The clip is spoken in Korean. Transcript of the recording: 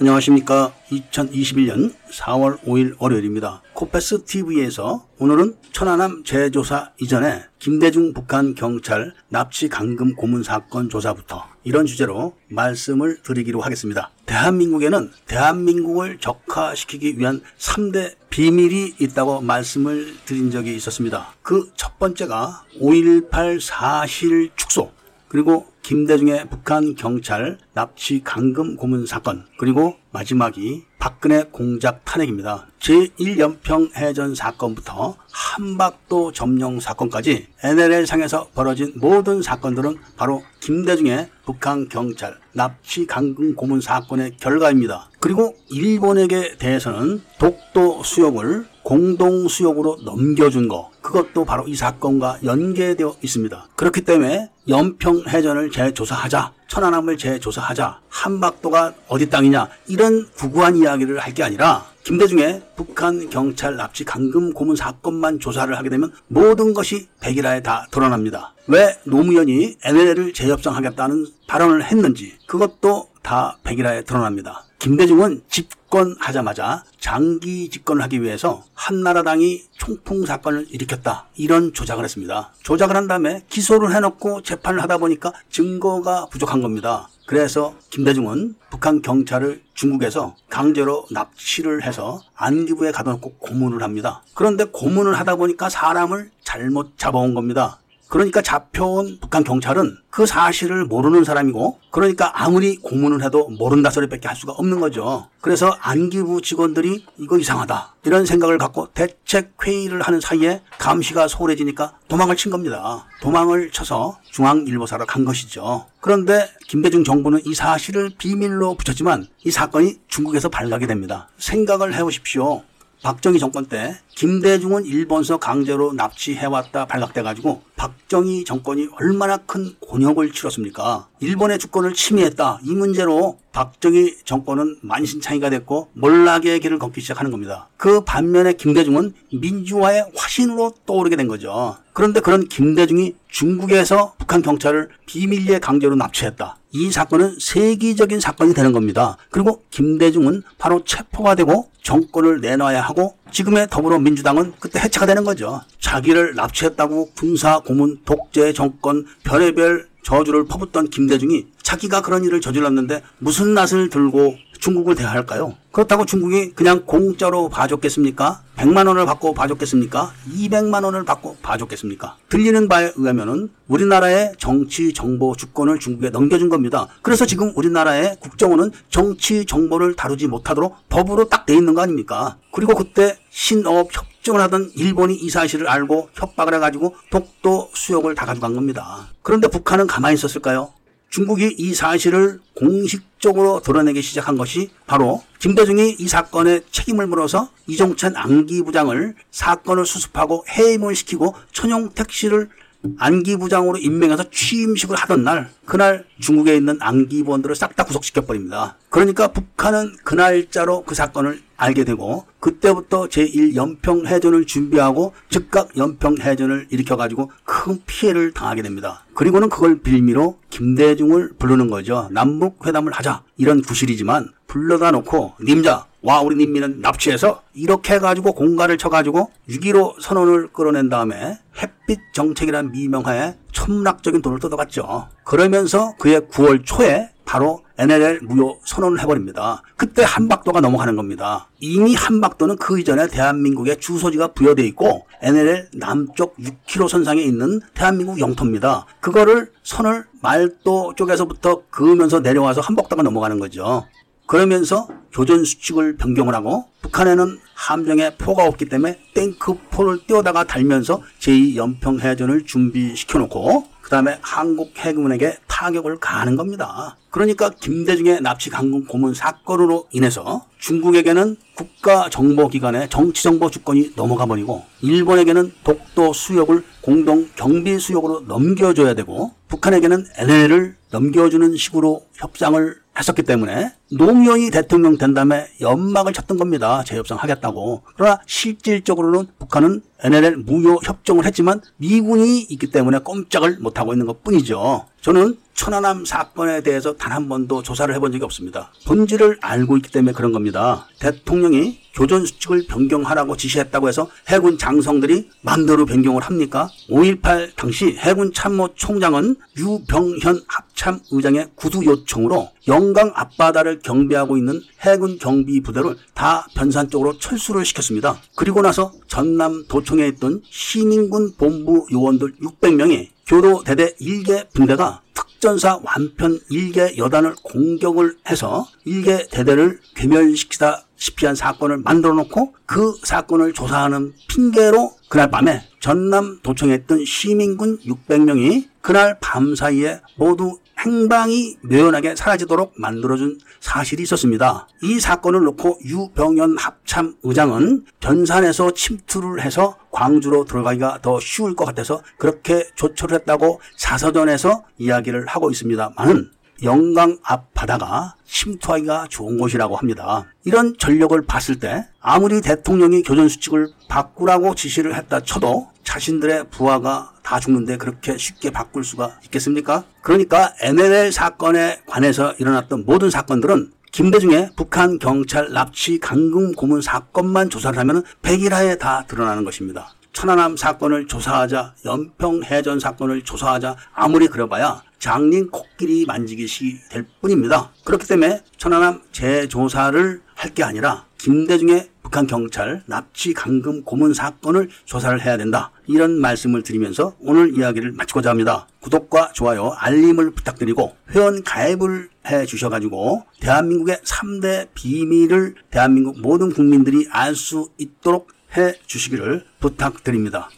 안녕하십니까. 2021년 4월 5일 월요일입니다. 코패스 TV에서 오늘은 천안함 재조사 이전에 김대중 북한 경찰 납치 강금 고문 사건 조사부터 이런 주제로 말씀을 드리기로 하겠습니다. 대한민국에는 대한민국을 적화시키기 위한 3대 비밀이 있다고 말씀을 드린 적이 있었습니다. 그 첫 번째가 5.18 사실 축소 그리고 김대중의 북한 경찰 납치 강금 고문 사건 그리고 마지막이 박근혜 공작 탄핵입니다. 제1연평 해전 사건부터 한박도 점령 사건까지 NLL 상에서 벌어진 모든 사건들은 바로 김대중의 북한 경찰 납치 강금 고문 사건의 결과입니다. 그리고 일본에게 대해서는 독도 수역을 공동 수역으로 넘겨준 거 그것도 바로 이 사건과 연계되어 있습니다. 그렇기 때문에 연평 해전을 재조사하자 천안함을 재조사하자 한박도가 어디 땅이냐 이런 구구한 이야기를 할 게 아니라 김대중의 북한 경찰 납치 강금 고문 사건만 조사를 하게 되면 모든 것이 백일화에 다 드러납니다. 왜 노무현이 NLL을 재협상하겠다는 발언을 했는지 그것도 다 백일화에 드러납니다. 김대중은 집 권하자마자 장기 집권을 하기 위해서 한나라당이 총풍 사건을 일으켰다. 이런 조작을 했습니다. 조작을 한 다음에 기소를 해놓고 재판을 하다 보니까 증거가 부족한 겁니다. 그래서 김대중은 북한 경찰을 중국에서 강제로 납치를 해서 안기부에 가둬놓고 고문을 합니다. 그런데 고문을 하다 보니까 사람을 잘못 잡아온 겁니다. 그러니까 잡혀온 북한 경찰은 그 사실을 모르는 사람이고 그러니까 아무리 고문을 해도 모른다 소리밖에 할 수가 없는 거죠. 그래서 안기부 직원들이 이거 이상하다 이런 생각을 갖고 대책 회의를 하는 사이에 감시가 소홀해지니까 도망을 친 겁니다. 도망을 쳐서 중앙일보사로 간 것이죠. 그런데 김대중 정부는 이 사실을 비밀로 붙였지만 이 사건이 중국에서 발각이 됩니다. 생각을 해보십시오. 박정희 정권 때 김대중은 일본서 강제로 납치해왔다 발각돼가지고 박정희 정권이 얼마나 큰 곤욕을 치렀습니까? 일본의 주권을 침해했다. 이 문제로 박정희 정권은 만신창이가 됐고 몰락의 길을 걷기 시작하는 겁니다. 그 반면에 김대중은 민주화의 화신으로 떠오르게 된 거죠. 그런데 그런 김대중이 중국에서 북한 경찰을 비밀리에 강제로 납치했다. 이 사건은 세계적인 사건이 되는 겁니다. 그리고 김대중은 바로 체포가 되고 정권을 내놔야 하고 지금의 더불어민주당은 그때 해체가 되는 거죠. 자기를 납치했다고 군사 고문 독재 정권 별의별 저주를 퍼붓던 김대중이 자기가 그런 일을 저질렀는데 무슨 낯을 들고 중국을 대할까요? 그렇다고 중국이 그냥 공짜로 봐줬겠습니까? 100만 원을 받고 봐줬겠습니까? 200만 원을 받고 봐줬겠습니까? 들리는 바에 의하면은 우리나라의 정치 정보 주권을 중국에 넘겨준 겁니다. 그래서 지금 우리나라의 국정원은 정치 정보를 다루지 못하도록 법으로 딱 돼 있는 거 아닙니까? 그리고 그때 신업 협정을 하던 일본이 이 사실을 알고 협박을 해가지고 독도 수역을 다 가져간 겁니다. 그런데 북한은 가만히 있었을까요? 중국이 이 사실을 공식 적으로 드러내기 시작한 것이 바로 김대중이 이 사건에 책임을 물어서 이종찬 안기부장을 사건을 수습하고 해임을 시키고 천용택 씨를 안기부장으로 임명해서 취임식을 하던 날 그날 중국에 있는 안기부원들을 싹 다 구속시켜 버립니다. 그러니까 북한은 그 날짜로 그 사건을 알게 되고 그때부터 제1연평해전을 준비하고 즉각 연평해전을 일으켜가지고 큰 피해를 당하게 됩니다. 그리고는 그걸 빌미로 김대중을 부르는 거죠. 남북회담을 하자 이런 구실이지만 불러다 놓고 님자 와 우리 님미는 납치해서 이렇게 해가지고 공갈을 쳐가지고 6.15 선언을 끌어낸 다음에 햇빛 정책이라는 미명하에 천문학적인 돈을 뜯어갔죠. 그러면서 그의 9월 초에 바로 NLL 무효 선언을 해버립니다. 그때 한박도가 넘어가는 겁니다. 이미 한박도는 그 이전에 대한민국의 주소지가 부여돼 있고 NLL 남쪽 6km 선상에 있는 대한민국 영토입니다. 그거를 선을 말도 쪽에서부터 그으면서 내려와서 한박도가 넘어가는 거죠. 그러면서 교전 수칙을 변경을 하고 북한에는 함정에 포가 없기 때문에 탱크 포를 띄워다가 달면서 제2연평해전을 준비시켜 놓고 그 다음에 한국 해군에게 타격을 가하는 겁니다. 그러니까 김대중의 납치 강금 고문 사건으로 인해서 중국에게는 국가정보기관의 정치정보 주권이 넘어가 버리고 일본에게는 독도 수역을 공동 경비 수역으로 넘겨줘야 되고 북한에게는 NLL을 넘겨주는 식으로 협상을 했었기 때문에 노무현이 대통령 된 다음에 연막을 쳤던 겁니다. 재협상하겠다고. 그러나 실질적으로는 북한은 NLL 무효 협정을 했지만 미군이 있기 때문에 꼼짝을 못하고 있는 것 뿐이죠. 저는 천안함 사건에 대해서 단 한 번도 조사를 해본 적이 없습니다. 본질을 알고 있기 때문에 그런 겁니다. 대통령이 교전 수칙을 변경하라고 지시했다고 해서 해군 장성들이 마음대로 변경을 합니까? 5.18 당시 해군 참모 총장은 유병현 합참 의장의 구두 요청으로 영강 앞바다를 경비하고 있는 해군 경비 부대를 다 변산 쪽으로 철수를 시켰습니다. 그리고 나서 전남 도청에 있던 시민군 본부 요원들 600명이 교도 대대 1개 분대가 특 전사 완편 1개 여단을 공격을 해서 1개 대대를 괴멸시키다시피 한 사건을 만들어 놓고 그 사건을 조사하는 핑계로 그날 밤에 전남 도청에 있던 시민군 600명이 그날 밤 사이에 모두 행방이 묘연하게 사라지도록 만들어준 사실이 있었습니다. 이 사건을 놓고 유병현 합참 의장은 변산에서 침투를 해서 광주로 들어가기가 더 쉬울 것 같아서 그렇게 조처를 했다고 사서전에서 이야기를 하고 있습니다만은 영강 앞 바다가 침투하기가 좋은 곳이라고 합니다. 이런 전력을 봤을 때 아무리 대통령이 교전 수칙을 바꾸라고 지시를 했다 쳐도 자신들의 부하가 다 죽는데 그렇게 쉽게 바꿀 수가 있겠습니까? 그러니까 NLL 사건에 관해서 일어났던 모든 사건들은 김대중의 북한 경찰 납치 강금 고문 사건만 조사를 하면 100일 하에 다 드러나는 것입니다. 천안함 사건을 조사하자, 연평 해전 사건을 조사하자 아무리 그려봐야 장님 코끼리 만지기시 될 뿐입니다. 그렇기 때문에 천안함 재조사를 할 게 아니라 김대중의 북한 경찰 납치 강금 고문 사건을 조사를 해야 된다. 이런 말씀을 드리면서 오늘 이야기를 마치고자 합니다. 구독과 좋아요, 알림을 부탁드리고 회원 가입을 해 주셔가지고 대한민국의 3대 비밀을 대한민국 모든 국민들이 알 수 있도록 해 주시기를 부탁드립니다.